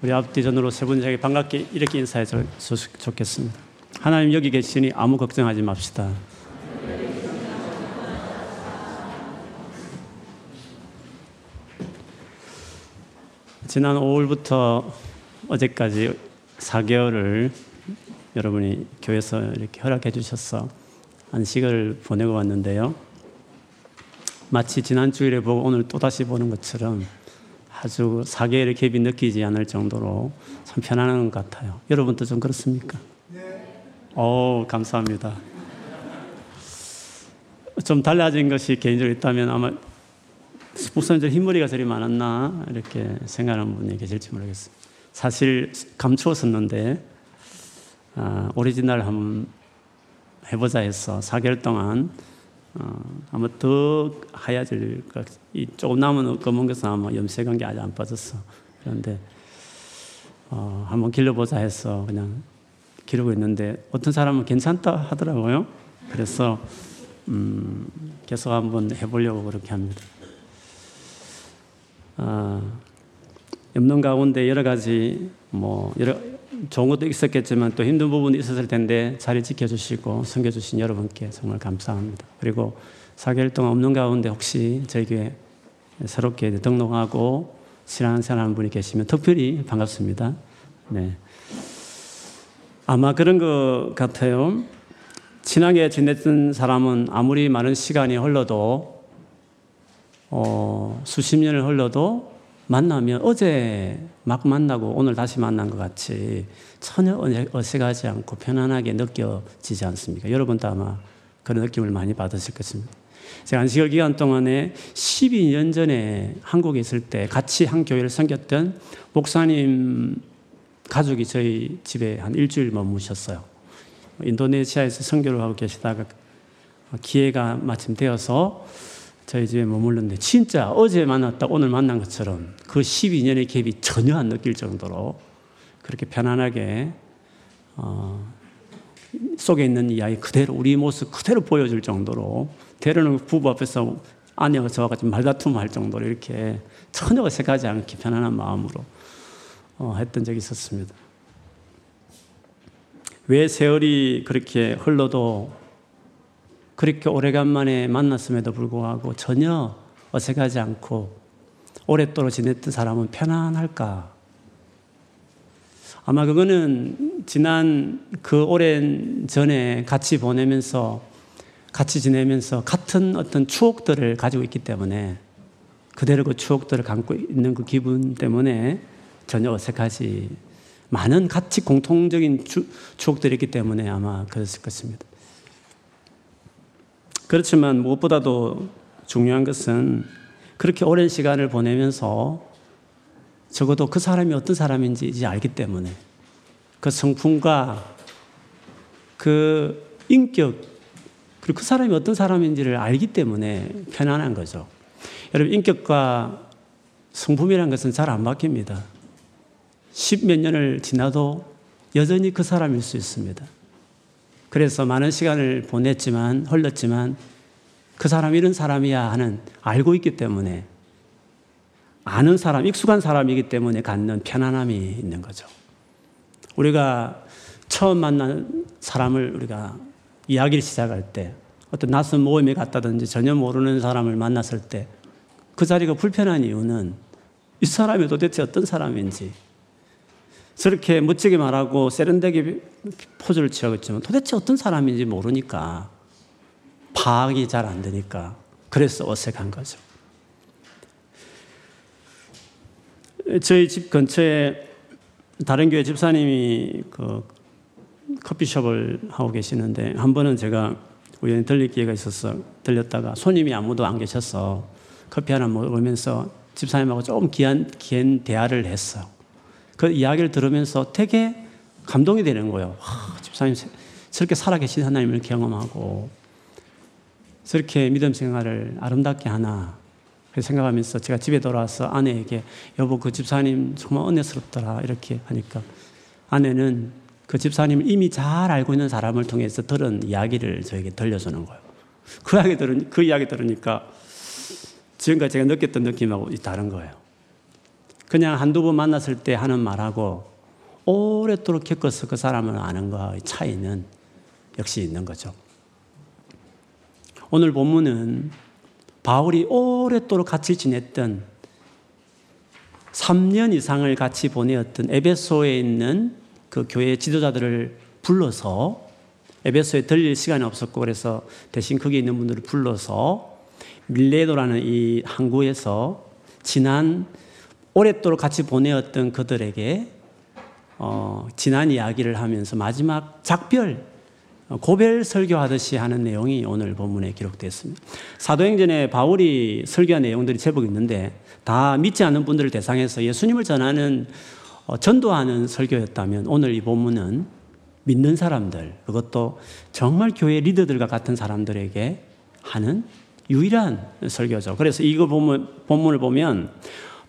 우리 앞뒤 전으로 세 분에게 반갑게 이렇게 인사해 주셨으면 좋겠습니다. 하나님 여기 계시니 아무 걱정하지 맙시다. 지난 5월부터 어제까지 4개월을 여러분이 교회에서 이렇게 허락해 주셔서 안식을 보내고 왔는데요. 마치 지난 주일에 보고 오늘 또다시 보는 것처럼 아주 4개월의 갭이 느끼지 않을 정도로 참 편안한 것 같아요. 여러분도 좀 그렇습니까? 네. 오, 감사합니다. 좀 달라진 것이 개인적으로 있다면 아마 목사님 저 흰머리가 저리 많았나 이렇게 생각하는 분이 계실지 모르겠습니다. 사실 감추었었는데 아, 오리지널 한번 해보자 해서 4개월 동안 어, 아마 더 하얘질 것. 이 조금 남은 검은 것은 아마 염색한 게 아직 안 빠졌어. 그런데 어, 한번 길러보자 해서 그냥 기르고 있는데 어떤 사람은 괜찮다 하더라고요. 그래서 음, 계속 한번 해보려고 그렇게 합니다. 아, 엽는 가운데 여러 가지 뭐 여러 좋은 것도 있었겠지만 또 힘든 부분도 있었을 텐데 자리 지켜주시고 섬겨주신 여러분께 정말 감사합니다. 그리고 4개월 동안 없는 가운데 혹시 저희 교회 새롭게 등록하고 신앙생활하는 분이 계시면 특별히 반갑습니다. 네. 아마 그런 것 같아요. 친하게 지냈던 사람은 아무리 많은 시간이 흘러도 어, 수십 년을 흘러도 만나면 어제 막 만나고 오늘 다시 만난 것 같이 전혀 어색하지 않고 편안하게 느껴지지 않습니까? 여러분도 아마 그런 느낌을 많이 받으실 것입니다. 제가 안식일 기간 동안에 12년 전에 한국에 있을 때 같이 한 교회를 섬겼던 목사님 가족이 저희 집에 한 일주일 머무셨어요. 인도네시아에서 선교를 하고 계시다가 기회가 마침 되어서 저희 집에 머물렀는데 진짜 어제 만났다 오늘 만난 것처럼 그 12년의 갭이 전혀 안 느낄 정도로 그렇게 편안하게 어, 속에 있는 이야기 그대로 우리 모습 그대로 보여줄 정도로 때로는 부부 앞에서 아내가 저와 같이 말다툼할 정도로 이렇게 전혀 어색하지 않게 편안한 마음으로 어, 했던 적이 있었습니다. 왜 세월이 그렇게 흘러도 그렇게 오래간만에 만났음에도 불구하고 전혀 어색하지 않고 오랫동안 지냈던 사람은 편안할까? 아마 그거는 지난 그 오랜 전에 같이 보내면서 같이 지내면서 같은 어떤 추억들을 가지고 있기 때문에 그대로 그 추억들을 감고 있는 그 기분 때문에 전혀 어색하지 많은 같이 공통적인 추 억들이 있기 때문에 아마 그랬을 것입니다. 그렇지만 무엇보다도 중요한 것은 그렇게 오랜 시간을 보내면서 적어도 그 사람이 어떤 사람인지 이제 알기 때문에 그 성품과 그 인격 그리고 그 사람이 어떤 사람인지를 알기 때문에 편안한 거죠. 여러분 인격과 성품이라는 것은 잘 안 바뀝니다. 십몇 년을 지나도 여전히 그 사람일 수 있습니다. 그래서 많은 시간을 보냈지만, 흘렀지만, 그 사람 이런 사람이야 하는 알고 있기 때문에, 아는 사람, 익숙한 사람이기 때문에 갖는 편안함이 있는 거죠. 우리가 처음 만난 사람을 우리가 이야기를 시작할 때, 어떤 낯선 모임에 갔다든지 전혀 모르는 사람을 만났을 때, 그 자리가 불편한 이유는 이 사람이 도대체 어떤 사람인지, 저렇게 멋지게 말하고 세련되게 포즈를 취하겠지만 도대체 어떤 사람인지 모르니까 파악이 잘 안 되니까 그래서 어색한 거죠. 저희 집 근처에 다른 교회 집사님이 그 커피숍을 하고 계시는데 한 번은 제가 우연히 들릴 기회가 있어서 들렸다가 손님이 아무도 안 계셔서 커피 하나 먹으면서 집사님하고 조금 귀한, 귀한 대화를 했어. 그 이야기를 들으면서 되게 감동이 되는 거예요. 와, 집사님 저렇게 살아계신 하나님을 경험하고 저렇게 믿음 생활을 아름답게 하나 생각하면서 제가 집에 돌아와서 아내에게 여보 그 집사님 정말 은혜스럽더라 이렇게 하니까 아내는 그 집사님을 이미 잘 알고 있는 사람을 통해서 들은 이야기를 저에게 들려주는 거예요. 그 이야기 그 이야기 들으니까 지금까지 제가 느꼈던 느낌하고 다른 거예요. 그냥 한두 번 만났을 때 하는 말하고 오랫도록 겪어서 그 사람을 아는 거의 차이는 역시 있는 거죠. 오늘 본문은 바울이 오랫도록 같이 지냈던 3년 이상을 같이 보내었던 에베소에 있는 그 교회 지도자들을 불러서 에베소에 들릴 시간이 없었고 그래서 대신 거기 있는 분들을 불러서 밀레도라는 이 항구에서 지난 오랫도록 같이 보내었던 그들에게 어, 지난 이야기를 하면서 마지막 작별 고별 설교하듯이 하는 내용이 오늘 본문에 기록되었습니다. 사도행전에 바울이 설교한 내용들이 제법 있는데 다 믿지 않는 분들을 대상해서 예수님을 전하는 어, 전도하는 설교였다면 오늘 이 본문은 믿는 사람들 그것도 정말 교회 리더들과 같은 사람들에게 하는 유일한 설교죠. 그래서 이거 본문, 본문을 보면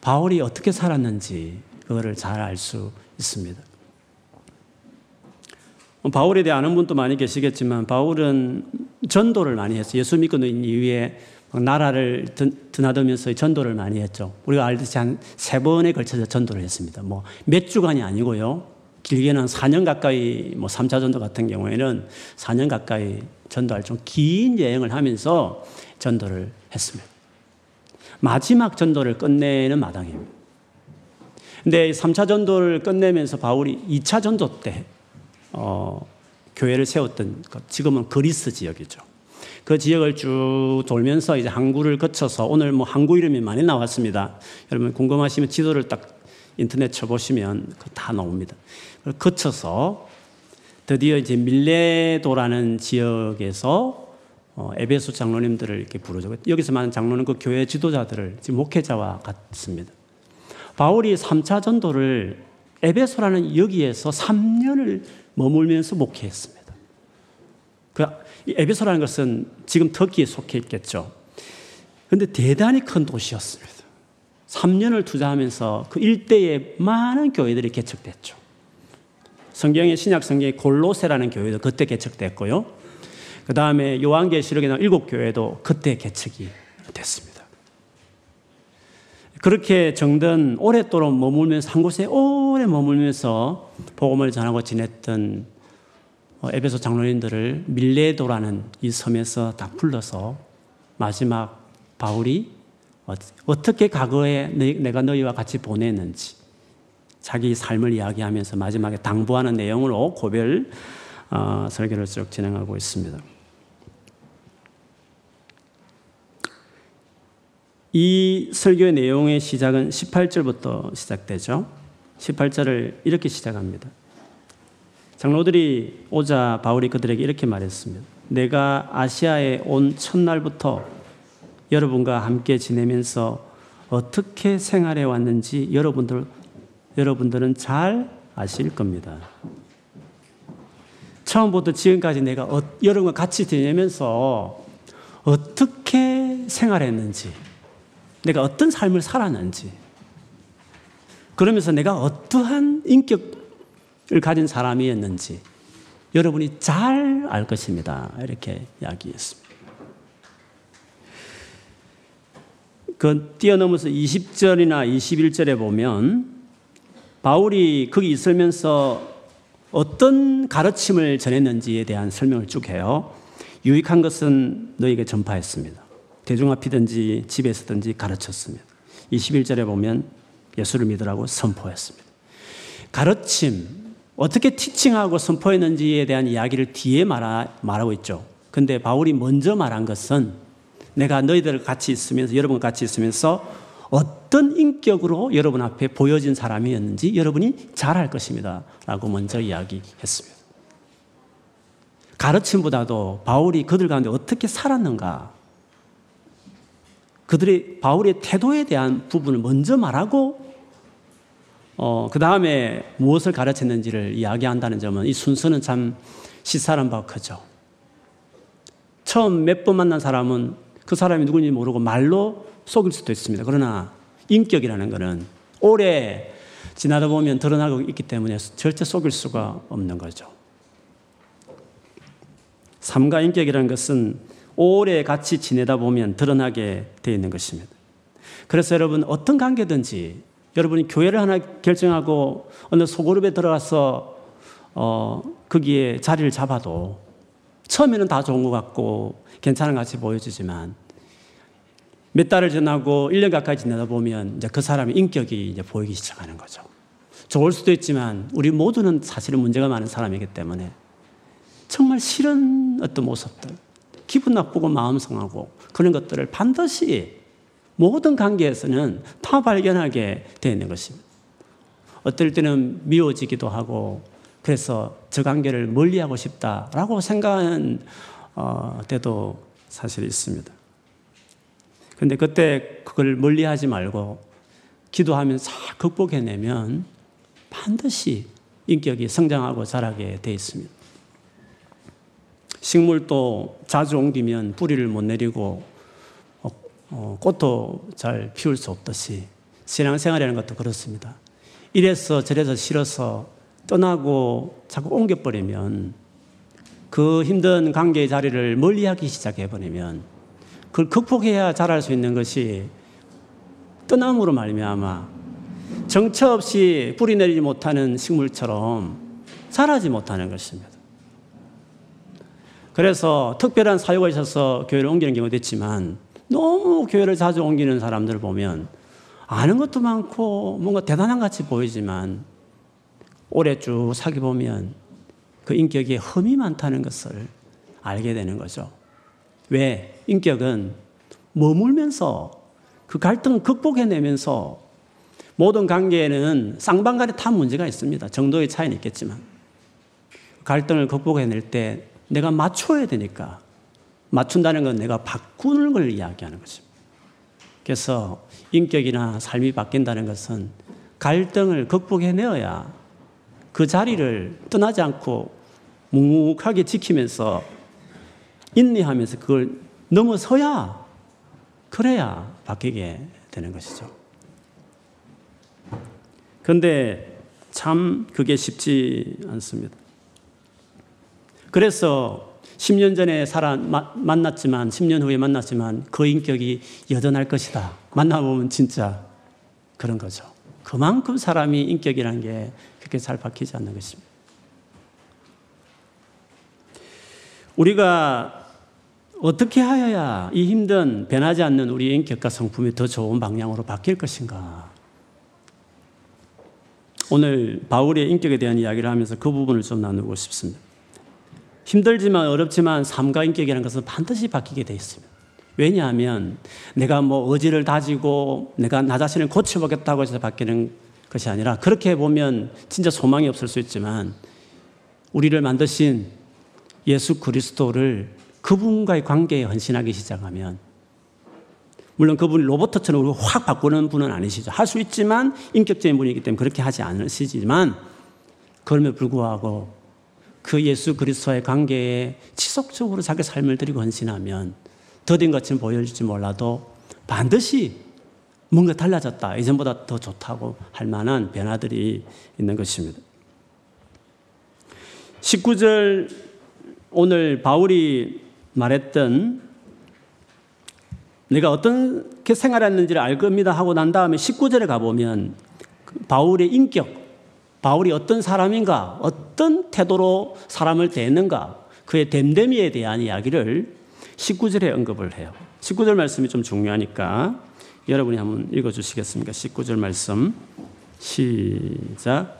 바울이 어떻게 살았는지 그거를 잘 알 수 있습니다. 바울에 대해 아는 분도 많이 계시겠지만 바울은 전도를 많이 했어요. 예수 믿고 있는 이후에 나라를 드나들면서 전도를 많이 했죠. 우리가 알듯이 한 세 번에 걸쳐서 전도를 했습니다. 뭐 몇 주간이 아니고요. 길게는 4년 가까이 뭐 3차 전도 같은 경우에는 4년 가까이 전도할 좀 긴 여행을 하면서 전도를 했습니다. 마지막 전도를 끝내는 마당입니다. 근데 3차 전도를 끝내면서 바울이 2차 전도 때 어, 교회를 세웠던 것, 지금은 그리스 지역이죠. 그 지역을 쭉 돌면서 이제 항구를 거쳐서 오늘 뭐 항구 이름이 많이 나왔습니다. 여러분 궁금하시면 지도를 딱 인터넷 쳐보시면 다 나옵니다. 거쳐서 드디어 이제 밀레도라는 지역에서 어, 에베소 장로님들을 이렇게 부르죠. 여기서 말하는 장로는 그 교회 지도자들을 지금 목회자와 같습니다. 바울이 3차 전도를 에베소라는 여기에서 3년을 머물면서 목회했습니다. 그 에베소라는 것은 지금 터키에 속해 있겠죠. 그런데 대단히 큰 도시였습니다. 3년을 투자하면서 그 일대에 많은 교회들이 개척됐죠. 성경의 신약 성경의 골로세라는 교회도 그때 개척됐고요. 그 다음에 요한계시록에 나온 일곱 교회도 그때 개척이 됐습니다. 그렇게 정든 오랫도록 머물면서 한 곳에 오래 머물면서 복음을 전하고 지냈던 어, 에베소 장로님들을 밀레도라는 이 섬에서 다 불러서 마지막 바울이 어떻게 과거에 내가 너희와 같이 보냈는지 자기 삶을 이야기하면서 마지막에 당부하는 내용으로 고별 어, 설교를 쭉 진행하고 있습니다. 이 설교의 내용의 시작은 18절부터 시작되죠. 18절을 이렇게 시작합니다. 장로들이 오자 바울이 그들에게 이렇게 말했습니다. 내가 아시아에 온 첫날부터 여러분과 함께 지내면서 어떻게 생활해 왔는지 여러분들, 여러분들은 잘 아실 겁니다. 처음부터 지금까지 내가 어, 여러분과 같이 지내면서 어떻게 생활했는지, 내가 어떤 삶을 살았는지, 그러면서 내가 어떠한 인격 을 가진 사람이었는지 여러분이 잘 알 것입니다. 이렇게 이야기했습니다. 그 뛰어넘어서 20절이나 21절에 보면 바울이 거기 있으면서 어떤 가르침을 전했는지에 대한 설명을 쭉 해요. 유익한 것은 너에게 전파했습니다. 대중 앞이든지 집에서든지 가르쳤습니다. 21절에 보면 예수를 믿으라고 선포했습니다. 가르침, 어떻게 티칭하고 선포했는지에 대한 이야기를 뒤에 말하, 말하고 있죠. 근데 바울이 먼저 말한 것은 내가 너희들 같이 있으면서, 여러분 같이 있으면서 어떤 인격으로 여러분 앞에 보여진 사람이었는지 여러분이 잘 알 것입니다. 라고 먼저 이야기했습니다. 가르침보다도 바울이 그들 가운데 어떻게 살았는가, 그들의 바울의 태도에 대한 부분을 먼저 말하고 어, 그 다음에 무엇을 가르쳤는지를 이야기한다는 점은 이 순서는 참 시사한 바가 크죠. 처음 몇 번 만난 사람은 그 사람이 누군지 모르고 말로 속일 수도 있습니다. 그러나 인격이라는 것은 오래 지나다 보면 드러나고 있기 때문에 절대 속일 수가 없는 거죠. 삶과 인격이라는 것은 오래 같이 지내다 보면 드러나게 되어 있는 것입니다. 그래서 여러분 어떤 관계든지 여러분이 교회를 하나 결정하고 어느 소그룹에 들어가서 어, 거기에 자리를 잡아도 처음에는 다 좋은 것 같고 괜찮은 것 같이 보여지지만 몇 달을 지나고 1년 가까이 지나다 보면 이제 그 사람의 인격이 이제 보이기 시작하는 거죠. 좋을 수도 있지만 우리 모두는 사실은 문제가 많은 사람이기 때문에 정말 싫은 어떤 모습들, 기분 나쁘고 마음 상하고 그런 것들을 반드시 모든 관계에서는 다 발견하게 되는 것입니다. 어떨 때는 미워지기도 하고 그래서 저 관계를 멀리하고 싶다라고 생각하는 어, 때도 사실 있습니다. 그런데 그때 그걸 멀리하지 말고 기도하면서 잘 극복해내면 반드시 인격이 성장하고 자라게 돼 있습니다. 식물도 자주 옮기면 뿌리를 못 내리고 어, 어, 꽃도 잘 피울 수 없듯이 신앙생활이라는 것도 그렇습니다. 이래서 저래서 싫어서 떠나고 자꾸 옮겨버리면 그 힘든 관계의 자리를 멀리하기 시작해버리면 그걸 극복해야 자랄 수 있는 것이 떠남으로 말미암아 정처 없이 뿌리 내리지 못하는 식물처럼 자라지 못하는 것입니다. 그래서 특별한 사유가 있어서 교회를 옮기는 경우도 있지만 너무 교회를 자주 옮기는 사람들을 보면 아는 것도 많고 뭔가 대단한 같이 보이지만 오래 쭉 사귀 보면 그 인격에 흠이 많다는 것을 알게 되는 거죠. 왜? 인격은 머물면서 그 갈등을 극복해내면서 모든 관계에는 쌍방 간에 다 문제가 있습니다. 정도의 차이는 있겠지만. 갈등을 극복해낼 때 내가 맞춰야 되니까 맞춘다는 건 내가 바꾸는 걸 이야기하는 것입니다. 그래서 인격이나 삶이 바뀐다는 것은 갈등을 극복해내어야 그 자리를 떠나지 않고 묵묵하게 지키면서 인내하면서 그걸 넘어서야 그래야 바뀌게 되는 것이죠. 그런데 참 그게 쉽지 않습니다. 그래서 10년 전에 살아, 만났지만, 10년 후에 만났지만 그 인격이 여전할 것이다. 만나보면 진짜 그런 거죠. 그만큼 사람이 인격이라는 게 그렇게 잘 바뀌지 않는 것입니다. 우리가 어떻게 하여야 이 힘든 변하지 않는 우리의 인격과 성품이 더 좋은 방향으로 바뀔 것인가? 오늘 바울의 인격에 대한 이야기를 하면서 그 부분을 좀 나누고 싶습니다. 힘들지만 어렵지만 삶과 인격이라는 것은 반드시 바뀌게 되어 있습니다. 왜냐하면 내가 뭐 의지를 다지고 내가 나 자신을 고쳐보겠다고 해서 바뀌는 것이 아니라 그렇게 보면 진짜 소망이 없을 수 있지만 우리를 만드신 예수 그리스도를 그분과의 관계에 헌신하기 시작하면 물론 그분이 로봇처럼 확 바꾸는 분은 아니시죠. 할 수 있지만 인격적인 분이기 때문에 그렇게 하지 않으시지만 그럼에도 불구하고 그 예수 그리스도의 관계에 지속적으로 자기 삶을 드리고 헌신하면 더딘 것처럼 보여질지 몰라도 반드시 뭔가 달라졌다. 이전보다 더 좋다고 할 만한 변화들이 있는 것입니다. 19절 오늘 바울이 말했던 내가 어떻게 생활했는지를 알 겁니다 하고 난 다음에 19절에 가보면 바울의 인격, 바울이 어떤 사람인가, 어떤 태도로 사람을 대했는가, 그의 됨됨이에 대한 이야기를 19절에 언급을 해요. 19절 말씀이 좀 중요하니까 여러분이 한번 읽어 주시겠습니까? 19절 말씀. 시작.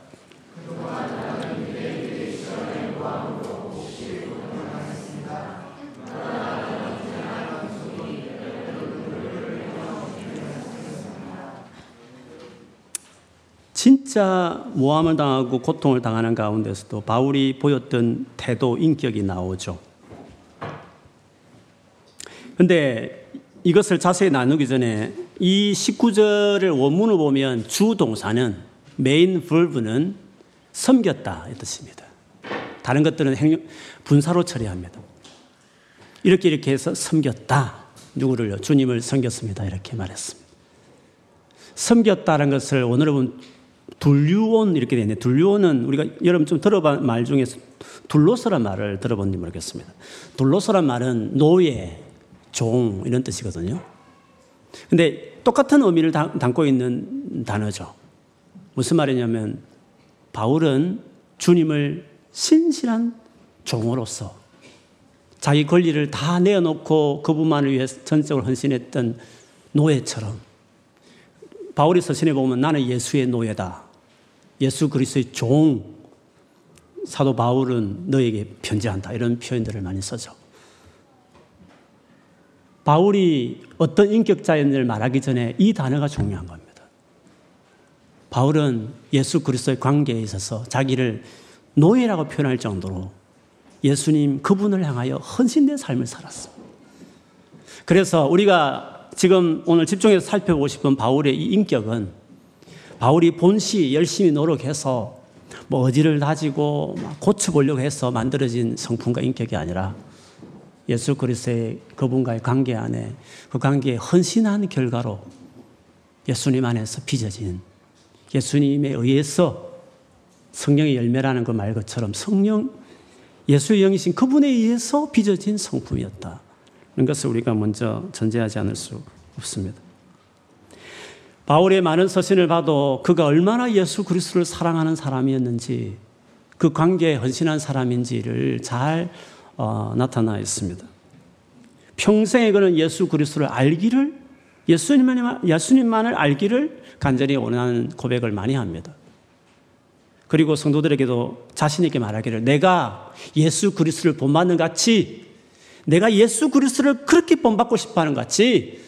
진짜 모함을 당하고 고통을 당하는 가운데서도 바울이 보였던 태도, 인격이 나오죠. 근데 이것을 자세히 나누기 전에 이 19절을 원문을 보면 주 동사는 메인 벌브는 섬겼다 이 뜻입니다. 다른 것들은 행, 분사로 처리합니다. 이렇게 이렇게 해서 섬겼다. 누구를요? 주님을 섬겼습니다. 이렇게 말했습니다. 섬겼다는 것을 오늘은 둘류온 이렇게 되네. 둘류온은 우리가 여러분 좀 들어본 말 중에 둘로서란 말을 들어본지 모르겠습니다. 둘로서란 말은 노예, 종 이런 뜻이거든요. 근데 똑같은 의미를 담고 있는 단어죠. 무슨 말이냐면 바울은 주님을 신실한 종으로서 자기 권리를 다 내어놓고 그분만을 위해 전적으로 헌신했던 노예처럼 바울이 서신에 보면 나는 예수의 노예다. 예수 그리스도의 종. 사도 바울은 너에게 편지한다. 이런 표현들을 많이 써죠. 바울이 어떤 인격자인지를 말하기 전에 이 단어가 중요한 겁니다. 바울은 예수 그리스도의 관계에 있어서 자기를 노예라고 표현할 정도로 예수님 그분을 향하여 헌신된 삶을 살았습니다. 그래서 우리가 지금 오늘 집중해서 살펴보고 싶은 바울의 이 인격은 바울이 본시 열심히 노력해서 뭐 어지를 다지고 고쳐보려고 해서 만들어진 성품과 인격이 아니라 예수 그리스도의 그분과의 관계 안에 그 관계에 헌신한 결과로 예수님 안에서 빚어진 예수님에 의해서 성령의 열매라는 그 말 것처럼 성령 예수의 영이신 그분에 의해서 빚어진 성품이었다. 그런 것을 우리가 먼저 전제하지 않을 수 없습니다. 바울의 많은 서신을 봐도 그가 얼마나 예수 그리스도를 사랑하는 사람이었는지 그 관계에 헌신한 사람인지를 잘 어, 나타나 있습니다. 평생에 그는 예수 그리스도를 알기를 예수님만, 예수님만을 알기를 간절히 원하는 고백을 많이 합니다. 그리고 성도들에게도 자신 있게 말하기를 내가 예수 그리스도를 본받는 같이 내가 예수 그리스도를 그렇게 본받고 싶어 하는 같이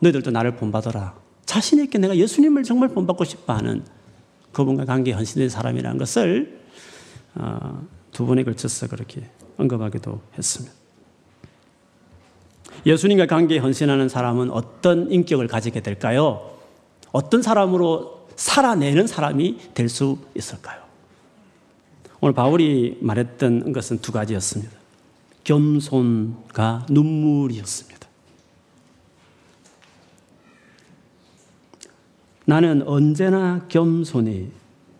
너희들도 나를 본받아라. 자신 있게 내가 예수님을 정말 본받고 싶어 하는 그분과 관계에 헌신된 사람이라는 것을 어, 두 번에 걸쳐서 그렇게 언급하기도 했습니다. 예수님과 관계에 헌신하는 사람은 어떤 인격을 가지게 될까요? 어떤 사람으로 살아내는 사람이 될 수 있을까요? 오늘 바울이 말했던 것은 두 가지였습니다. 겸손과 눈물이었습니다. 나는 언제나 겸손히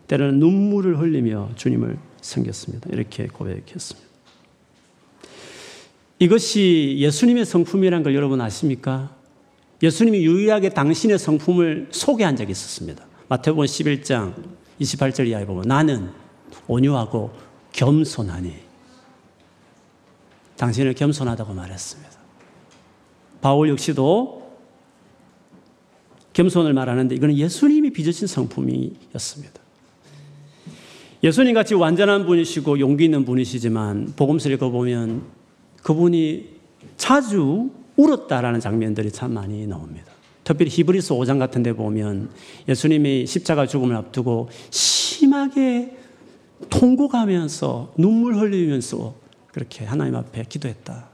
때로는 눈물을 흘리며 주님을 섬겼습니다. 이렇게 고백했습니다. 이것이 예수님의 성품이라는 걸 여러분 아십니까? 예수님이 유일하게 당신의 성품을 소개한 적이 있었습니다. 마태복음 11장 28절 이하에 보면 나는 온유하고 겸손하니 당신을 겸손하다고 말했습니다. 바울 역시도 겸손을 말하는데 이거는 예수님이 빚으신 성품이었습니다. 예수님 같이 완전한 분이시고 용기 있는 분이시지만 복음서를 읽어보면 그분이 자주 울었다라는 장면들이 참 많이 나옵니다. 특별히 히브리서 5장 같은 데 보면 예수님이 십자가 죽음을 앞두고 심하게 통곡하면서 눈물 흘리면서 그렇게 하나님 앞에 기도했다.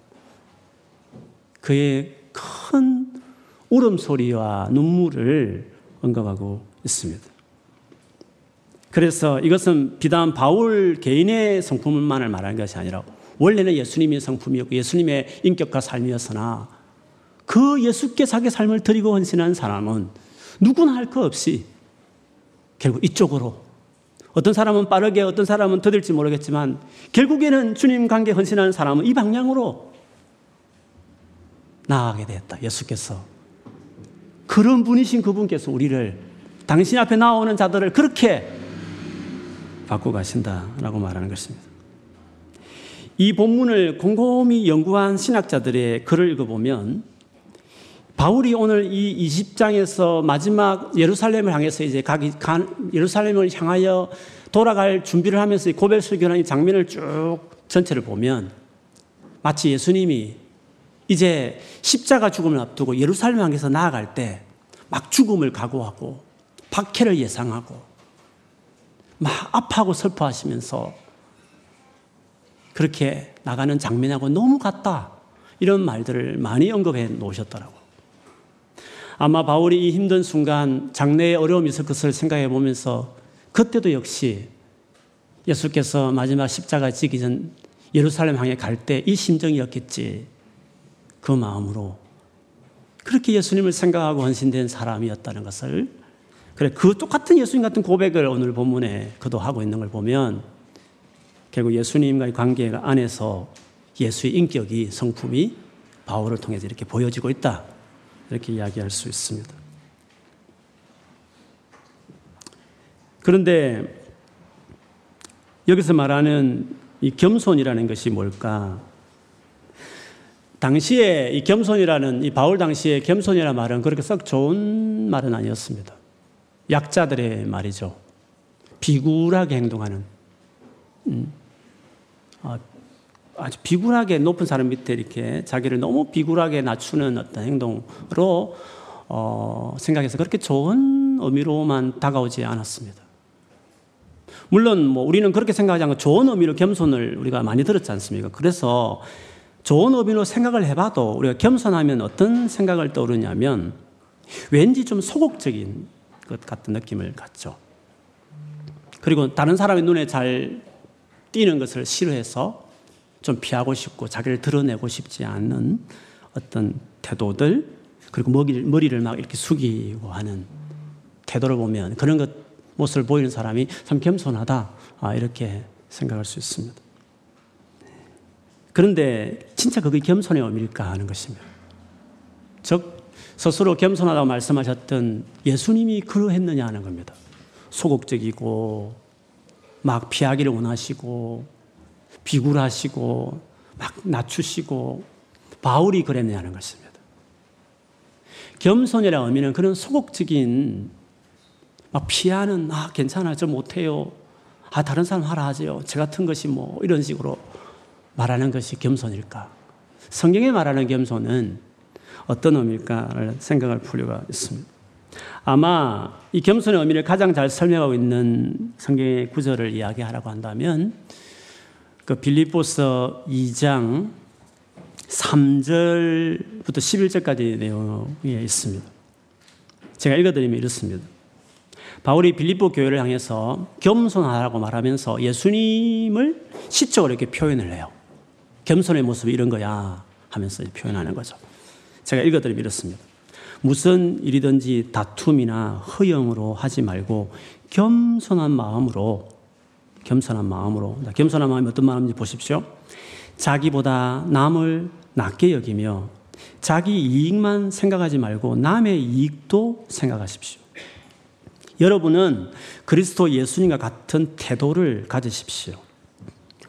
그의 큰 울음소리와 눈물을 언급하고 있습니다. 그래서 이것은 비단 바울 개인의 성품만을 말하는 것이 아니라 원래는 예수님의 성품이었고 예수님의 인격과 삶이었으나 그 예수께 자기 삶을 드리고 헌신한 사람은 누구나 할 것 없이 결국 이쪽으로 어떤 사람은 빠르게 어떤 사람은 더딜지 모르겠지만 결국에는 주님 관계 헌신하는 사람은 이 방향으로 나아가게 되었다. 예수께서 그런 분이신 그분께서 우리를 당신 앞에 나오는 자들을 그렇게 바꾸고 가신다라고 말하는 것입니다. 이 본문을 곰곰이 연구한 신학자들의 글을 읽어보면 바울이 오늘 이 20장에서 마지막 예루살렘을 향해서 이제 가기, 간, 예루살렘을 향하여 돌아갈 준비를 하면서 고백 설교하는 이 장면을 쭉 전체를 보면 마치 예수님이 이제 십자가 죽음을 앞두고 예루살렘 향해서 나아갈 때 막 죽음을 각오하고 박해를 예상하고 막 아파하고 슬퍼하시면서 그렇게 나가는 장면하고 너무 같다. 이런 말들을 많이 언급해 놓으셨더라고. 아마 바울이 이 힘든 순간 장래에 어려움이 있을 것을 생각해 보면서 그때도 역시 예수께서 마지막 십자가 지기 전 예루살렘 향해 갈 때 이 심정이었겠지. 그 마음으로 그렇게 예수님을 생각하고 헌신된 사람이었다는 것을 그래 그 똑같은 예수님 같은 고백을 오늘 본문에 그도 하고 있는 걸 보면 결국 예수님과의 관계 안에서 예수의 인격이 성품이 바울을 통해서 이렇게 보여지고 있다. 이렇게 이야기할 수 있습니다. 그런데 여기서 말하는 이 겸손이라는 것이 뭘까? 당시에 이 겸손이라는 이 바울 당시에 겸손이라는 말은 그렇게 썩 좋은 말은 아니었습니다. 약자들의 말이죠. 비굴하게 행동하는. 음. 아, 아주 비굴하게 높은 사람 밑에 이렇게 자기를 너무 비굴하게 낮추는 어떤 행동으로 어, 생각해서 그렇게 좋은 의미로만 다가오지 않았습니다. 물론 뭐 우리는 그렇게 생각하지 않고 좋은 의미로 겸손을 우리가 많이 들었지 않습니까? 그래서 좋은 의미로 생각을 해봐도 우리가 겸손하면 어떤 생각을 떠오르냐면 왠지 좀 소극적인 것 같은 느낌을 갖죠. 그리고 다른 사람의 눈에 잘 띄는 것을 싫어해서 좀 피하고 싶고 자기를 드러내고 싶지 않는 어떤 태도들 그리고 머리를, 막 이렇게 숙이고 하는 태도를 보면 그런 것 모습을 보이는 사람이 참 겸손하다 아, 이렇게 생각할 수 있습니다. 그런데 진짜 그게 겸손의 의미일까 하는 것입니다. 즉 스스로 겸손하다고 말씀하셨던 예수님이 그러했느냐 하는 겁니다. 소극적이고 막 피하기를 원하시고 비굴하시고 막 낮추시고 바울이 그랬느냐는 것입니다. 겸손이라는 의미는 그런 소극적인 막 피하는 아 괜찮아 저 못해요. 아 다른 사람 하라 하죠 저 같은 것이 뭐 이런 식으로 말하는 것이 겸손일까? 성경에 말하는 겸손은 어떤 의미일까를 생각할 필요가 있습니다. 아마 이 겸손의 의미를 가장 잘 설명하고 있는 성경의 구절을 이야기하라고 한다면 그 빌립보서 2장 3절부터 11절까지 내용에 있습니다. 제가 읽어드리면 이렇습니다. 바울이 빌립보 교회를 향해서 겸손하라고 말하면서 예수님을 시적으로 이렇게 표현을 해요. 겸손의 모습이 이런 거야 하면서 표현하는 거죠. 제가 읽어드리면 이렇습니다. 무슨 일이든지 다툼이나 허영으로 하지 말고 겸손한 마음으로 겸손한 마음으로 겸손한 마음이 어떤 마음인지 보십시오. 자기보다 남을 낮게 여기며 자기 이익만 생각하지 말고 남의 이익도 생각하십시오. 여러분은 그리스도 예수님과 같은 태도를 가지십시오.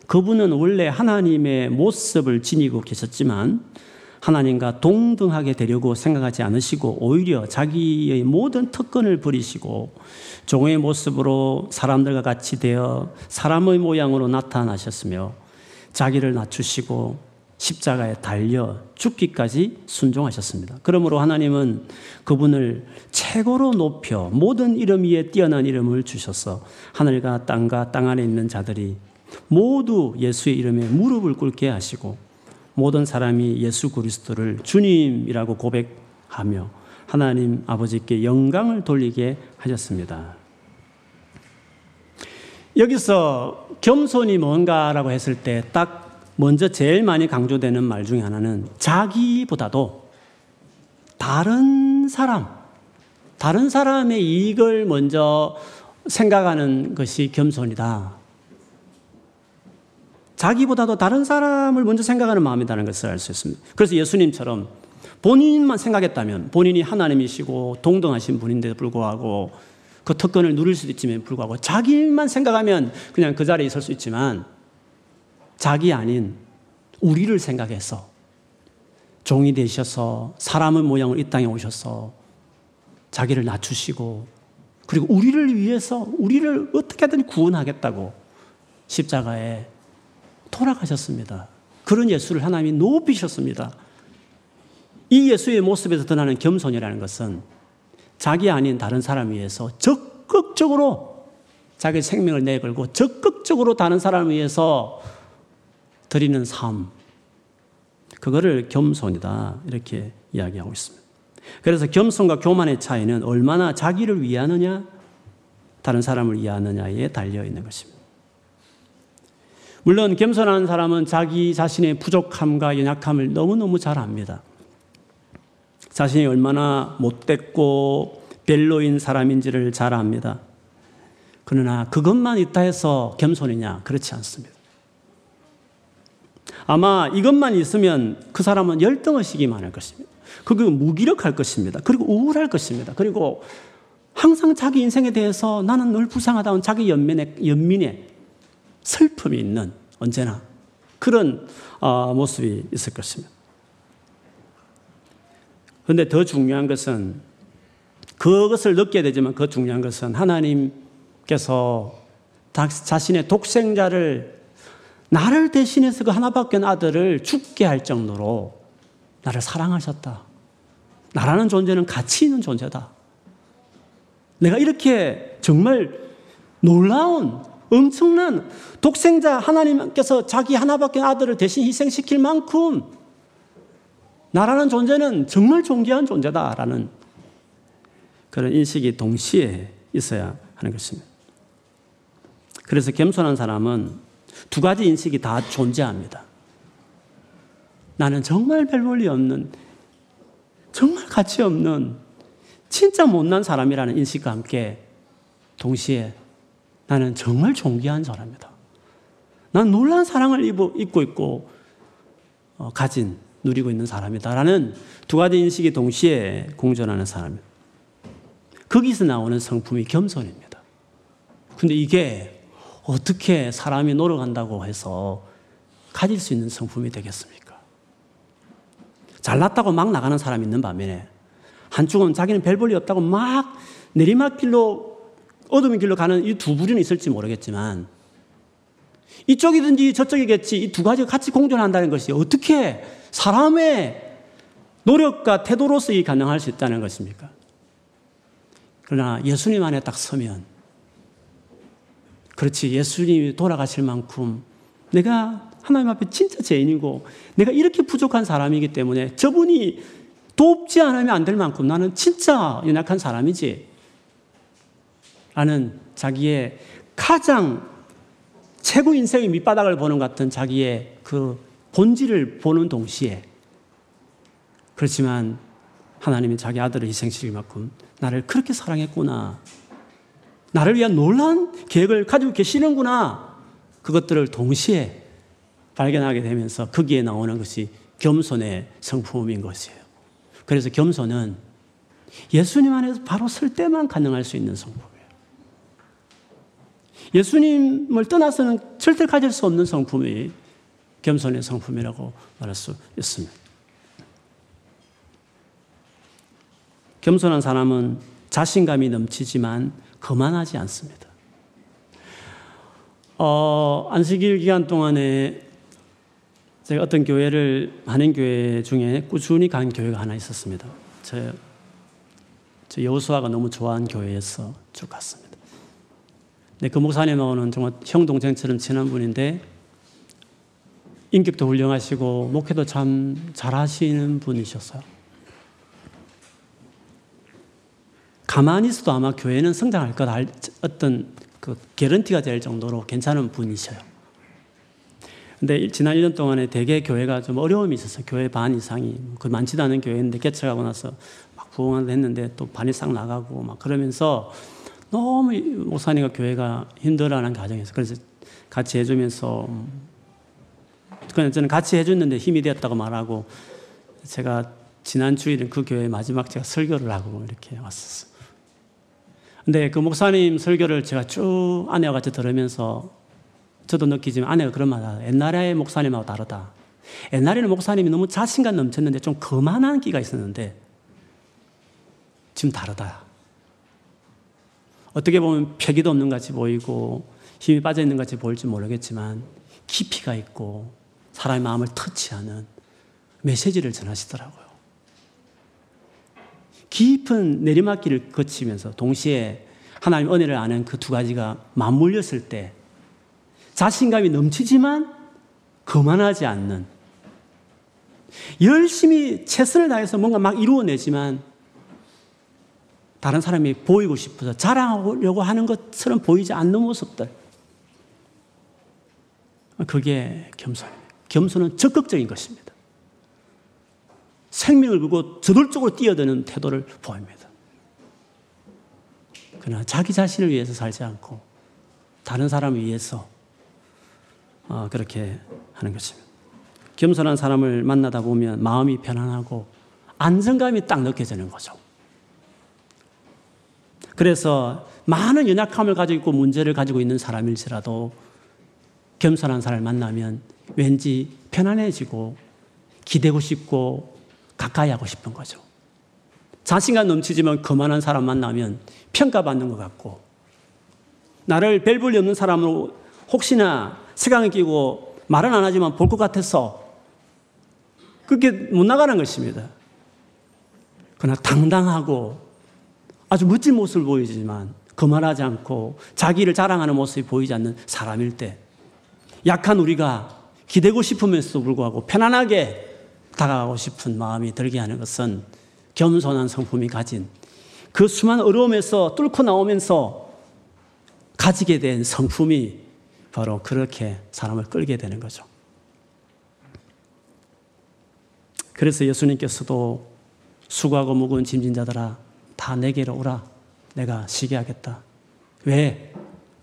그분은 원래 하나님의 모습을 지니고 계셨지만 하나님과 동등하게 되려고 생각하지 않으시고 오히려 자기의 모든 특권을 버리시고 종의 모습으로 사람들과 같이 되어 사람의 모양으로 나타나셨으며 자기를 낮추시고 십자가에 달려 죽기까지 순종하셨습니다. 그러므로 하나님은 그분을 최고로 높여 모든 이름 위에 뛰어난 이름을 주셔서 하늘과 땅과 땅 안에 있는 자들이 모두 예수의 이름에 무릎을 꿇게 하시고 모든 사람이 예수 그리스도를 주님이라고 고백하며 하나님 아버지께 영광을 돌리게 하셨습니다. 여기서 겸손이 뭔가라고 했을 때 딱 먼저 제일 많이 강조되는 말 중에 하나는 자기보다도 다른 사람, 다른 사람의 이익을 먼저 생각하는 것이 겸손이다. 자기보다도 다른 사람을 먼저 생각하는 마음이라는 것을 알 수 있습니다. 그래서 예수님처럼 본인만 생각했다면 본인이 하나님이시고 동등하신 분인데도 불구하고 그 특권을 누릴 수도 있지만 불구하고 자기만 생각하면 그냥 그 자리에 있을 수 있지만 자기 아닌 우리를 생각해서 종이 되셔서 사람의 모양으로 이 땅에 오셔서 자기를 낮추시고 그리고 우리를 위해서 우리를 어떻게든 구원하겠다고 십자가에 돌아가셨습니다. 그런 예수를 하나님이 높이셨습니다. 이 예수의 모습에서 드러나는 겸손이라는 것은 자기 아닌 다른 사람 위해서 적극적으로 자기 생명을 내걸고 적극적으로 다른 사람을 위해서 드리는 삶. 그거를 겸손이다. 이렇게 이야기하고 있습니다. 그래서 겸손과 교만의 차이는 얼마나 자기를 위하느냐, 다른 사람을 위하느냐에 달려 있는 것입니다. 물론 겸손한 사람은 자기 자신의 부족함과 연약함을 너무너무 잘 압니다. 자신이 얼마나 못됐고 별로인 사람인지를 잘 압니다. 그러나 그것만 있다 해서 겸손이냐? 그렇지 않습니다. 아마 이것만 있으면 그 사람은 열등의식이 많을 것입니다. 그리고 무기력할 것입니다. 그리고 우울할 것입니다. 그리고 항상 자기 인생에 대해서 나는 늘 불쌍하다는 자기 연민에, 연민에 슬픔이 있는 언제나 그런 어, 모습이 있을 것입니다. 그런데 더 중요한 것은 그것을 느껴야 되지만 그 중요한 것은 하나님께서 자신의 독생자를 나를 대신해서 그 하나밖에 아들을 죽게 할 정도로 나를 사랑하셨다. 나라는 존재는 가치 있는 존재다. 내가 이렇게 정말 놀라운 엄청난 독생자 하나님께서 자기 하나밖에 아들을 대신 희생시킬 만큼 나라는 존재는 정말 존귀한 존재다라는 그런 인식이 동시에 있어야 하는 것입니다. 그래서 겸손한 사람은 두 가지 인식이 다 존재합니다. 나는 정말 별 볼일 없는, 정말 가치 없는, 진짜 못난 사람이라는 인식과 함께 동시에 나는 정말 존귀한 사람이다. 난 놀란 사랑을 입고 있고, 어, 가진, 누리고 있는 사람이다라는 두 가지 인식이 동시에 공존하는 사람입니다. 거기서 나오는 성품이 겸손입니다. 근데 이게 어떻게 사람이 노력한다고 해서 가질 수 있는 성품이 되겠습니까? 잘났다고 막 나가는 사람이 있는 반면에 한쪽은 자기는 별 볼일 없다고 막 내리막길로 어둠의 길로 가는 이 두 부류는 있을지 모르겠지만 이쪽이든지 저쪽이겠지 이 두 가지가 같이 공존한다는 것이 어떻게 사람의 노력과 태도로서 이 가능할 수 있다는 것입니까? 그러나 예수님 안에 딱 서면 그렇지 예수님이 돌아가실 만큼 내가 하나님 앞에 진짜 죄인이고 내가 이렇게 부족한 사람이기 때문에 저분이 돕지 않으면 안 될 만큼 나는 진짜 연약한 사람이지. 라는 자기의 가장 최고 인생의 밑바닥을 보는 것 같은 자기의 그 본질을 보는 동시에 그렇지만 하나님이 자기 아들을 희생시킬 만큼 나를 그렇게 사랑했구나. 나를 위한 놀란 계획을 가지고 계시는구나. 그것들을 동시에 발견하게 되면서 거기에 나오는 것이 겸손의 성품인 것이에요. 그래서 겸손은 예수님 안에서 바로 설 때만 가능할 수 있는 성품이에요. 예수님을 떠나서는 절대 가질 수 없는 성품이 겸손의 성품이라고 말할 수 있습니다. 겸손한 사람은 자신감이 넘치지만 거만하지 않습니다. 어, 안식일 기간 동안에 제가 어떤 교회를 하는 교회 중에 꾸준히 간 교회가 하나 있었습니다. 저, 저 여호수아가 너무 좋아하는 교회에서 쭉 갔습니다. 네, 그 목사님하고는 정말 형 동생처럼 친한 분인데 인격도 훌륭하시고 목회도 참 잘하시는 분이셨어요. 가만히 있어도 아마 교회는 성장할 것 어떤 그 개런티가 될 정도로 괜찮은 분이셔요. 근데 지난 1년 동안에 대개 교회가 좀 어려움이 있었어요. 교회 반 이상이. 그 많지도 않은 교회인데 개척하고 나서 막 부흥을 했는데 또 반이 싹 나가고 막 그러면서 너무 목사님과 교회가 힘들어하는 과정에서 그래서 같이 해주면서 그냥 저는 같이 해줬는데 힘이 되었다고 말하고 제가 지난 주일은 그 교회 마지막 제가 설교를 하고 이렇게 왔었어요. 근데 그 목사님 설교를 제가 쭉 아내와 같이 들으면서 저도 느끼지만 아내가 그런 말 하다. 옛날에 목사님하고 다르다. 옛날에는 목사님이 너무 자신감 넘쳤는데 좀 거만한 기가 있었는데 지금 다르다. 어떻게 보면 패기도 없는 같이 보이고 힘이 빠져 있는 같이 보일지 모르겠지만 깊이가 있고 사람의 마음을 터치하는 메시지를 전하시더라고요. 깊은 내리막길을 거치면서 동시에 하나님 은혜를 아는 그 두 가지가 맞물렸을 때 자신감이 넘치지만 거만하지 않는 열심히 최선을 다해서 뭔가 막 이루어내지만 다른 사람이 보이고 싶어서 자랑하려고 하는 것처럼 보이지 않는 모습들. 그게 겸손입니다. 겸손은 적극적인 것입니다. 생명을 걸고 저돌적으로 뛰어드는 태도를 보입니다. 그러나 자기 자신을 위해서 살지 않고 다른 사람을 위해서 어, 그렇게 하는 것입니다. 겸손한 사람을 만나다 보면 마음이 편안하고 안정감이 딱 느껴지는 거죠. 그래서 많은 연약함을 가지고 있고 문제를 가지고 있는 사람일지라도 겸손한 사람을 만나면 왠지 편안해지고 기대고 싶고 가까이 하고 싶은 거죠. 자신감 넘치지만 거만한 사람 만나면 평가받는 것 같고 나를 별 볼일 없는 사람으로 혹시나 세강에 끼고 말은 안 하지만 볼 것 같아서 그렇게 못 나가는 것입니다. 그러나 당당하고 아주 멋진 모습을 보이지만 거만하지 않고 자기를 자랑하는 모습이 보이지 않는 사람일 때 약한 우리가 기대고 싶으면서도 불구하고 편안하게 다가가고 싶은 마음이 들게 하는 것은 겸손한 성품이 가진 그 수많은 어려움에서 뚫고 나오면서 가지게 된 성품이 바로 그렇게 사람을 끌게 되는 거죠. 그래서 예수님께서도 수고하고 무거운 짐진 자들아 다 내게로 오라 내가 쉬게 하겠다. 왜?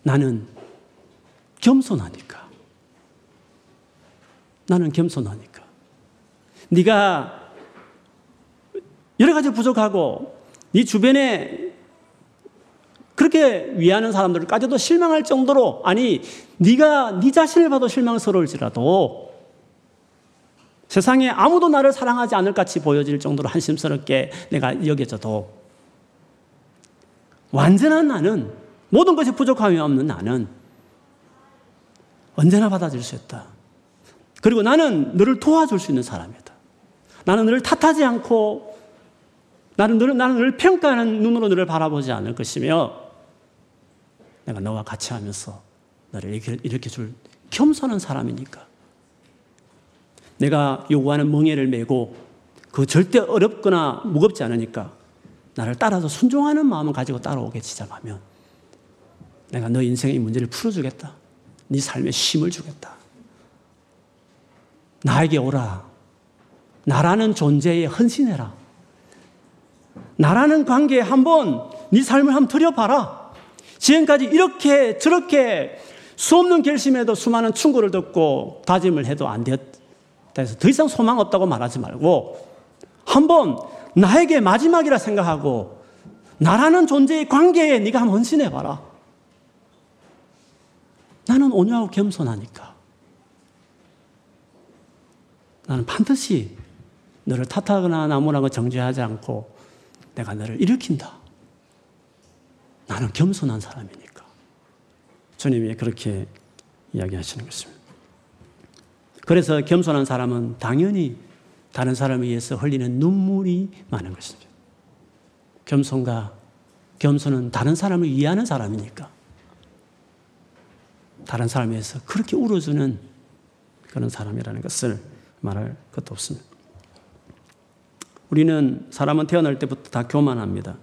나는 겸손하니까. 나는 겸손하니까. 네가 여러 가지 부족하고 네 주변에 그렇게 위하는 사람들까지도 실망할 정도로 아니 네가 네 자신을 봐도 실망스러울지라도 세상에 아무도 나를 사랑하지 않을 같이 보여질 정도로 한심스럽게 내가 여겨져도 완전한 나는 모든 것이 부족함이 없는 나는 언제나 받아줄 수 있다. 그리고 나는 너를 도와줄 수 있는 사람이다. 나는 너를 탓하지 않고 나는 너를, 나는 너를 평가하는 눈으로 너를 바라보지 않을 것이며 내가 너와 같이 하면서 너를 이렇게, 이렇게 줄 겸손한 사람이니까. 내가 요구하는 멍해를 메고 그 절대 어렵거나 무겁지 않으니까 나를 따라서 순종하는 마음을 가지고 따라오게 시작하면 내가 너 인생의 문제를 풀어주겠다. 네 삶에 힘을 주겠다. 나에게 오라. 나라는 존재에 헌신해라. 나라는 관계에 한번 네 삶을 한번 들여봐라. 지금까지 이렇게 저렇게 수 없는 결심에도 수많은 충고를 듣고 다짐을 해도 안 됐다 해서 더 이상 소망 없다고 말하지 말고 한번 나에게 마지막이라 생각하고 나라는 존재의 관계에 네가 한번 헌신해 봐라. 나는 온유하고 겸손하니까. 나는 반드시 너를 탓하거나 나무라고 정죄하지 않고 내가 너를 일으킨다. 나는 겸손한 사람이니까. 주님이 그렇게 이야기하시는 것입니다. 그래서 겸손한 사람은 당연히 다른 사람에 의해서 흘리는 눈물이 많은 것입니다. 겸손과 겸손은 다른 사람을 이해하는 사람이니까 다른 사람에 의해서 그렇게 울어주는 그런 사람이라는 것을 말할 것도 없습니다. 우리는 사람은 태어날 때부터 다 교만합니다.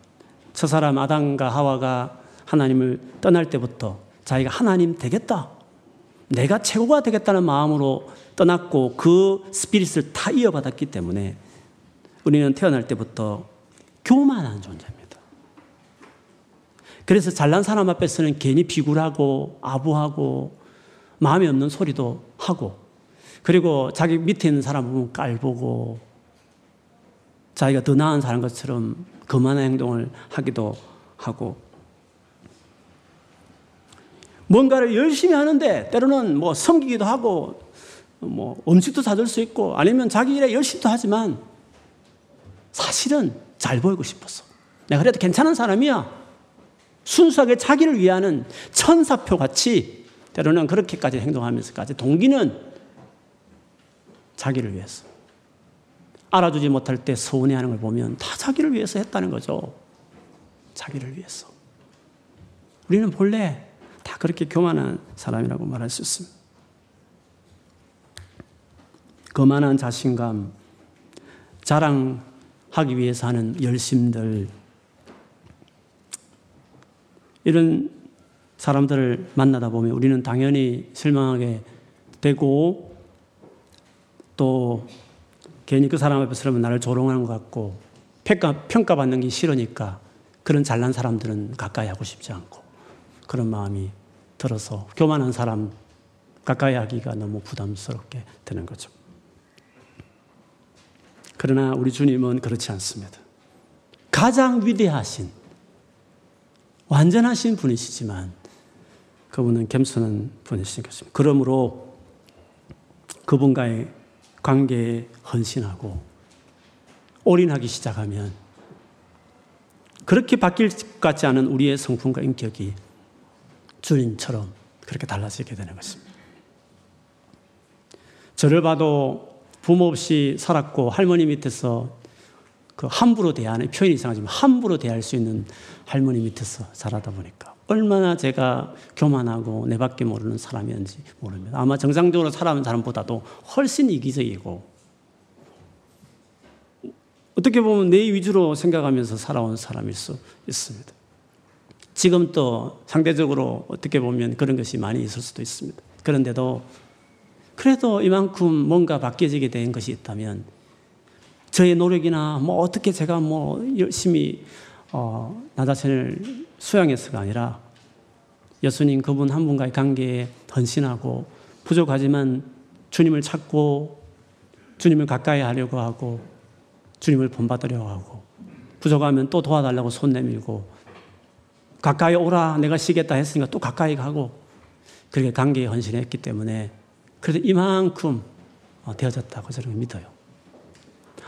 첫 사람 아담과 하와가 하나님을 떠날 때부터 자기가 하나님 되겠다. 내가 최고가 되겠다는 마음으로 떠났고 그 스피릿을 다 이어받았기 때문에 우리는 태어날 때부터 교만한 존재입니다. 그래서 잘난 사람 앞에서는 괜히 비굴하고 아부하고 마음에 없는 소리도 하고 그리고 자기 밑에 있는 사람 보면 깔보고 자기가 더 나은 사람 것처럼 거만한 행동을 하기도 하고 뭔가를 열심히 하는데 때로는 뭐 섬기기도 하고 뭐 음식도 사줄 수 있고 아니면 자기 일에 열심히도 하지만 사실은 잘 보이고 싶었어. 내가 그래도 괜찮은 사람이야. 순수하게 자기를 위하는 천사표 같이 때로는 그렇게까지 행동하면서까지 동기는 자기를 위해서. 알아주지 못할 때 서운해하는 걸 보면 다 자기를 위해서 했다는 거죠. 자기를 위해서. 우리는 본래 다 그렇게 교만한 사람이라고 말할 수 있습니다. 거만한 자신감, 자랑하기 위해서 하는 열심들, 이런 사람들을 만나다 보면 우리는 당연히 실망하게 되고 또 괜히 그 사람 앞에 서면 나를 조롱하는 것 같고 평가, 평가받는 게 싫으니까 그런 잘난 사람들은 가까이 하고 싶지 않고 그런 마음이 들어서 교만한 사람 가까이 하기가 너무 부담스럽게 되는 거죠. 그러나 우리 주님은 그렇지 않습니다. 가장 위대하신 완전하신 분이시지만 그분은 겸손한 분이신 것입니다. 그러므로 그분과의 관계에 헌신하고 올인하기 시작하면 그렇게 바뀔 것 같지 않은 우리의 성품과 인격이 주님처럼 그렇게 달라지게 되는 것입니다. 저를 봐도 부모 없이 살았고 할머니 밑에서 그 함부로 대하는 표현이 이상하지만 함부로 대할 수 있는 할머니 밑에서 자라다 보니까 얼마나 제가 교만하고 내밖에 모르는 사람이었는지 모릅니다. 아마 정상적으로 살아온 사람보다도 훨씬 이기적이고 어떻게 보면 내 위주로 생각하면서 살아온 사람일 수 있습니다. 지금 또 상대적으로 어떻게 보면 그런 것이 많이 있을 수도 있습니다. 그런데도 그래도 이만큼 뭔가 바뀌어지게 된 것이 있다면 저의 노력이나 뭐 어떻게 제가 뭐 열심히 어, 나 자신을 수양해서가 아니라 예수님 그분 한 분과의 관계에 헌신하고 부족하지만 주님을 찾고 주님을 가까이 하려고 하고 주님을 본받으려고 하고 부족하면 또 도와달라고 손 내밀고 가까이 오라 내가 쉬겠다 했으니까 또 가까이 가고 그렇게 관계에 헌신했기 때문에 그래도 이만큼 어, 되어졌다고 저는 믿어요.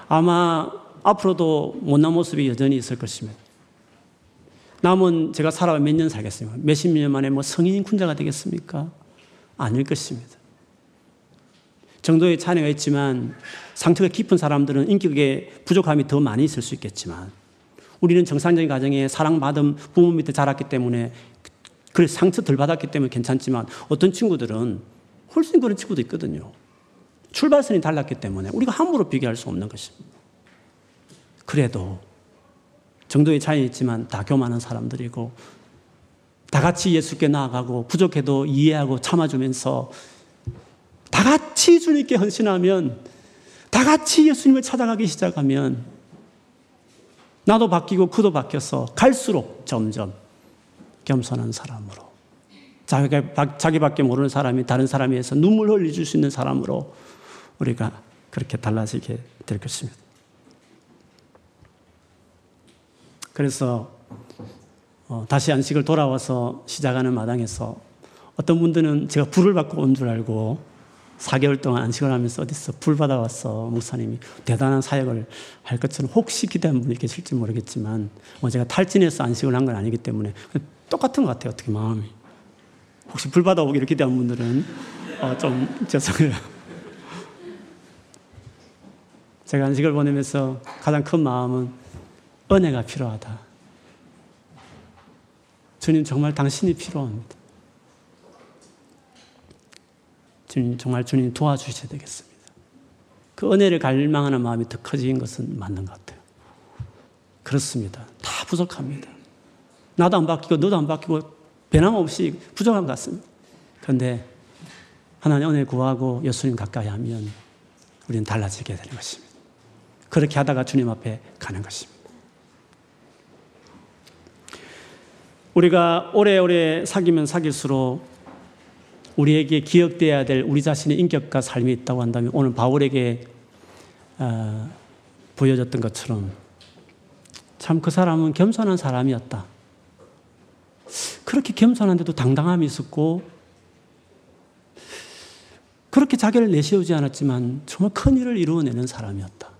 아마 앞으로도 못난 모습이 여전히 있을 것입니다. 남은 제가 살아가 몇년 살겠습니까? 몇십 년 만에 뭐 성인 군자가 되겠습니까? 아닐 것입니다. 정도의 차이가 있지만 상처가 깊은 사람들은 인격에 부족함이 더 많이 있을 수 있겠지만 우리는 정상적인 가정에 사랑받은 부모 밑에 자랐기 때문에 그 상처 덜 받았기 때문에 괜찮지만 어떤 친구들은 훨씬 그런 친구도 있거든요. 출발선이 달랐기 때문에 우리가 함부로 비교할 수 없는 것입니다. 그래도 정도의 차이 있지만 다 교만한 사람들이고 다 같이 예수께 나아가고 부족해도 이해하고 참아주면서 다 같이 주님께 헌신하면 다 같이 예수님을 찾아가기 시작하면 나도 바뀌고 그도 바뀌어서 갈수록 점점 겸손한 사람으로 자기가, 자기밖에 모르는 사람이 다른 사람에 의해서 눈물 흘려줄 수 있는 사람으로 우리가 그렇게 달라지게 될 것입니다. 그래서 어, 다시 안식을 돌아와서 시작하는 마당에서 어떤 분들은 제가 불을 받고 온 줄 알고 4개월 동안 안식을 하면서 어디서 불 받아왔어 목사님이 대단한 사역을 할 것처럼 혹시 기대한 분이 계실지 모르겠지만 뭐 제가 탈진해서 안식을 한 건 아니기 때문에 똑같은 것 같아요 어떻게 마음이 혹시 불 받아오기를 기대한 분들은 어, 좀 죄송해요 제가 안식을 보내면서 가장 큰 마음은 은혜가 필요하다. 주님 정말 당신이 필요합니다. 주님 정말 주님 도와주셔야 되겠습니다. 그 은혜를 갈망하는 마음이 더 커진 것은 맞는 것 같아요. 그렇습니다. 다 부족합니다. 나도 안 바뀌고 너도 안 바뀌고 변함없이 부족한 것 같습니다. 그런데 하나님 은혜 구하고 예수님 가까이 하면 우리는 달라지게 되는 것입니다. 그렇게 하다가 주님 앞에 가는 것입니다. 우리가 오래오래 사귀면 사귈수록 우리에게 기억돼야 될 우리 자신의 인격과 삶이 있다고 한다면 오늘 바울에게 어, 보여졌던 것처럼 참 그 사람은 겸손한 사람이었다. 그렇게 겸손한데도 당당함이 있었고 그렇게 자기를 내세우지 않았지만 정말 큰 일을 이루어내는 사람이었다.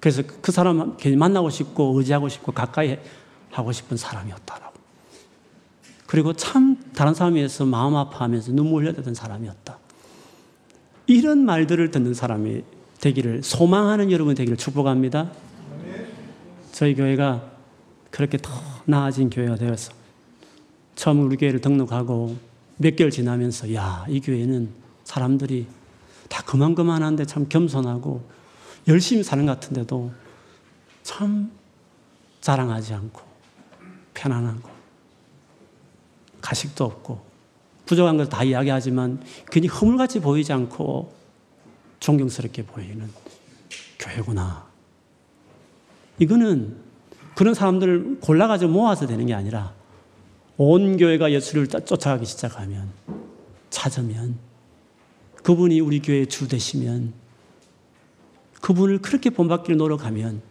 그래서 그 사람 만나고 싶고 의지하고 싶고 가까이 하고 싶은 사람이었다라고. 그리고 참 다른 사람에 의해서 마음 아파하면서 눈물 흘렸던 사람이었다. 이런 말들을 듣는 사람이 되기를 소망하는 여러분 되기를 축복합니다. 저희 교회가 그렇게 더 나아진 교회가 되어서 처음 우리 교회를 등록하고 몇 개월 지나면서 야, 이 교회는 사람들이 다 그만그만한데 참 겸손하고 열심히 사는 것 같은데도 참 자랑하지 않고 편안한 거. 가식도 없고 부족한 걸 다 이야기하지만 괜히 허물같이 보이지 않고 존경스럽게 보이는 교회구나. 이거는 그런 사람들을 골라가지고 모아서 되는 게 아니라 온 교회가 예수를 쫓아가기 시작하면 찾으면 그분이 우리 교회의 주 되시면 그분을 그렇게 본받기를 노력하면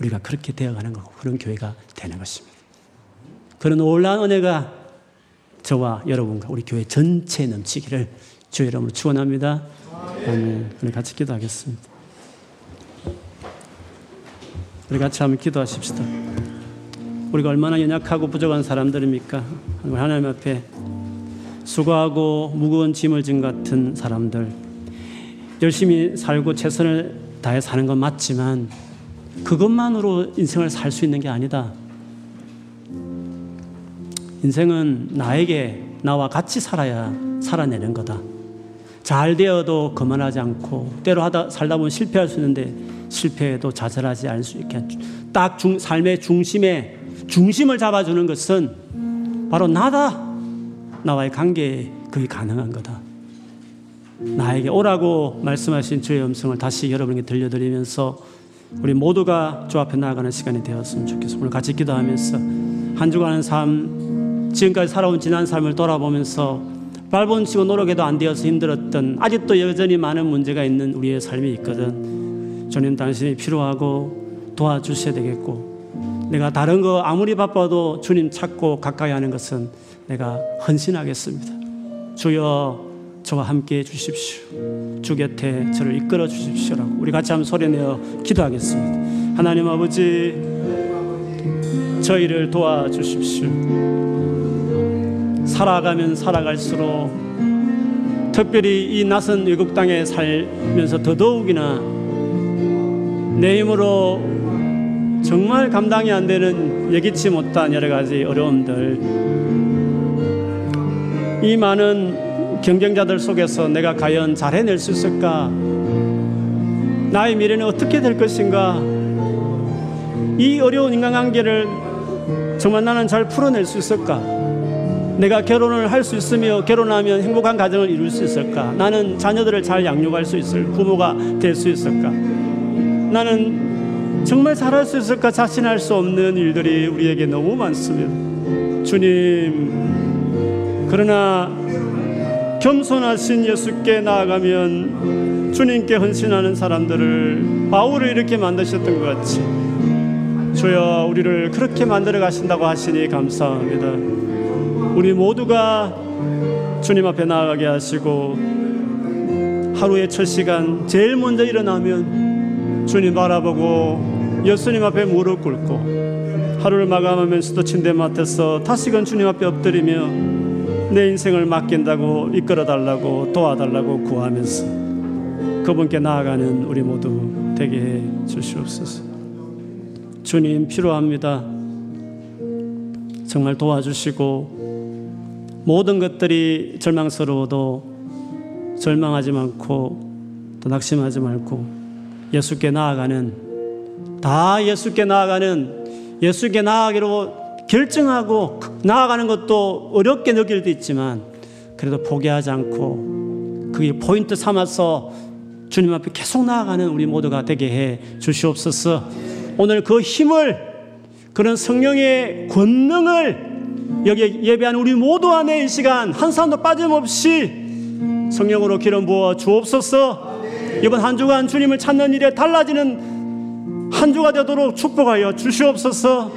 우리가 그렇게 되어가는 거고 그런 교회가 되는 것입니다. 그런 놀라운 은혜가 저와 여러분과 우리 교회 전체에 넘치기를 주 이름으로 축원합니다. 아멘. 우리 같이 기도하겠습니다. 우리 같이 한번 기도하십시다. 우리가 얼마나 연약하고 부족한 사람들입니까? 하나님 앞에 수고하고 무거운 짐을 진 같은 사람들 열심히 살고 최선을 다해 사는 건 맞지만 그것만으로 인생을 살 수 있는 게 아니다. 인생은 나에게 나와 같이 살아야 살아내는 거다. 잘 되어도 그만하지 않고 때로 하다 살다 보면 실패할 수 있는데 실패해도 좌절하지 않을 수 있게 딱 중, 삶의 중심에 중심을 잡아주는 것은 바로 나다. 나와의 관계에 그게 가능한 거다. 나에게 오라고 말씀하신 주의 음성을 다시 여러분에게 들려드리면서 우리 모두가 주 앞에 나아가는 시간이 되었으면 좋겠습니다. 오늘 같이 기도하면서 한 주간의 삶, 지금까지 살아온 지난 삶을 돌아보면서 발본치고 노력해도 안 되어서 힘들었던 아직도 여전히 많은 문제가 있는 우리의 삶이 있거든. 주님 당신이 필요하고 도와주셔야 되겠고 내가 다른 거 아무리 바빠도 주님 찾고 가까이 하는 것은 내가 헌신하겠습니다. 주여 저와 함께 해 주십시오. 주 곁에 저를 이끌어 주십시오라고 우리 같이 한번 소리내어 기도하겠습니다. 하나님 아버지 저희를 도와주십시오. 살아가면 살아갈수록 특별히 이 낯선 외국 땅에 살면서 더더욱이나 내 힘으로 정말 감당이 안 되는 예기치 못한 여러 가지 어려움들 이 많은 경쟁자들 속에서 내가 과연 잘 해낼 수 있을까? 나의 미래는 어떻게 될 것인가? 이 어려운 인간관계를 정말 나는 잘 풀어낼 수 있을까? 내가 결혼을 할 수 있으며 결혼하면 행복한 가정을 이룰 수 있을까? 나는 자녀들을 잘 양육할 수 있을 부모가 될 수 있을까? 나는 정말 잘할 수 있을까 자신할 수 없는 일들이 우리에게 너무 많습니다. 주님, 그러나 겸손하신 예수께 나아가면 주님께 헌신하는 사람들을 바울을 이렇게 만드셨던 것 같이 주여 우리를 그렇게 만들어 가신다고 하시니 감사합니다. 우리 모두가 주님 앞에 나아가게 하시고 하루의 첫 시간 제일 먼저 일어나면 주님 바라보고 예수님 앞에 무릎 꿇고 하루를 마감하면서도 침대 맡에서 다시금 주님 앞에 엎드리며 내 인생을 맡긴다고 이끌어 달라고 도와달라고 구하면서 그분께 나아가는 우리 모두 되게 해 주시옵소서. 주님 필요합니다. 정말 도와주시고 모든 것들이 절망스러워도 절망하지 않고 또 낙심하지 말고 예수께 나아가는 다 예수께 나아가는 예수께 나아가기로 결정하고 나아가는 것도 어렵게 느낄 때 있지만 그래도 포기하지 않고 그게 포인트 삼아서 주님 앞에 계속 나아가는 우리 모두가 되게 해 주시옵소서. 오늘 그 힘을 그런 성령의 권능을 여기 예배한 우리 모두 안에 이 시간 한 사람도 빠짐없이 성령으로 기름 부어 주옵소서. 이번 한 주간 주님을 찾는 일에 달라지는 한 주가 되도록 축복하여 주시옵소서.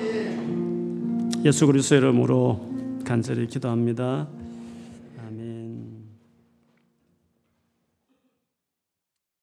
예수 그리스도 이름으로 간절히 기도합니다.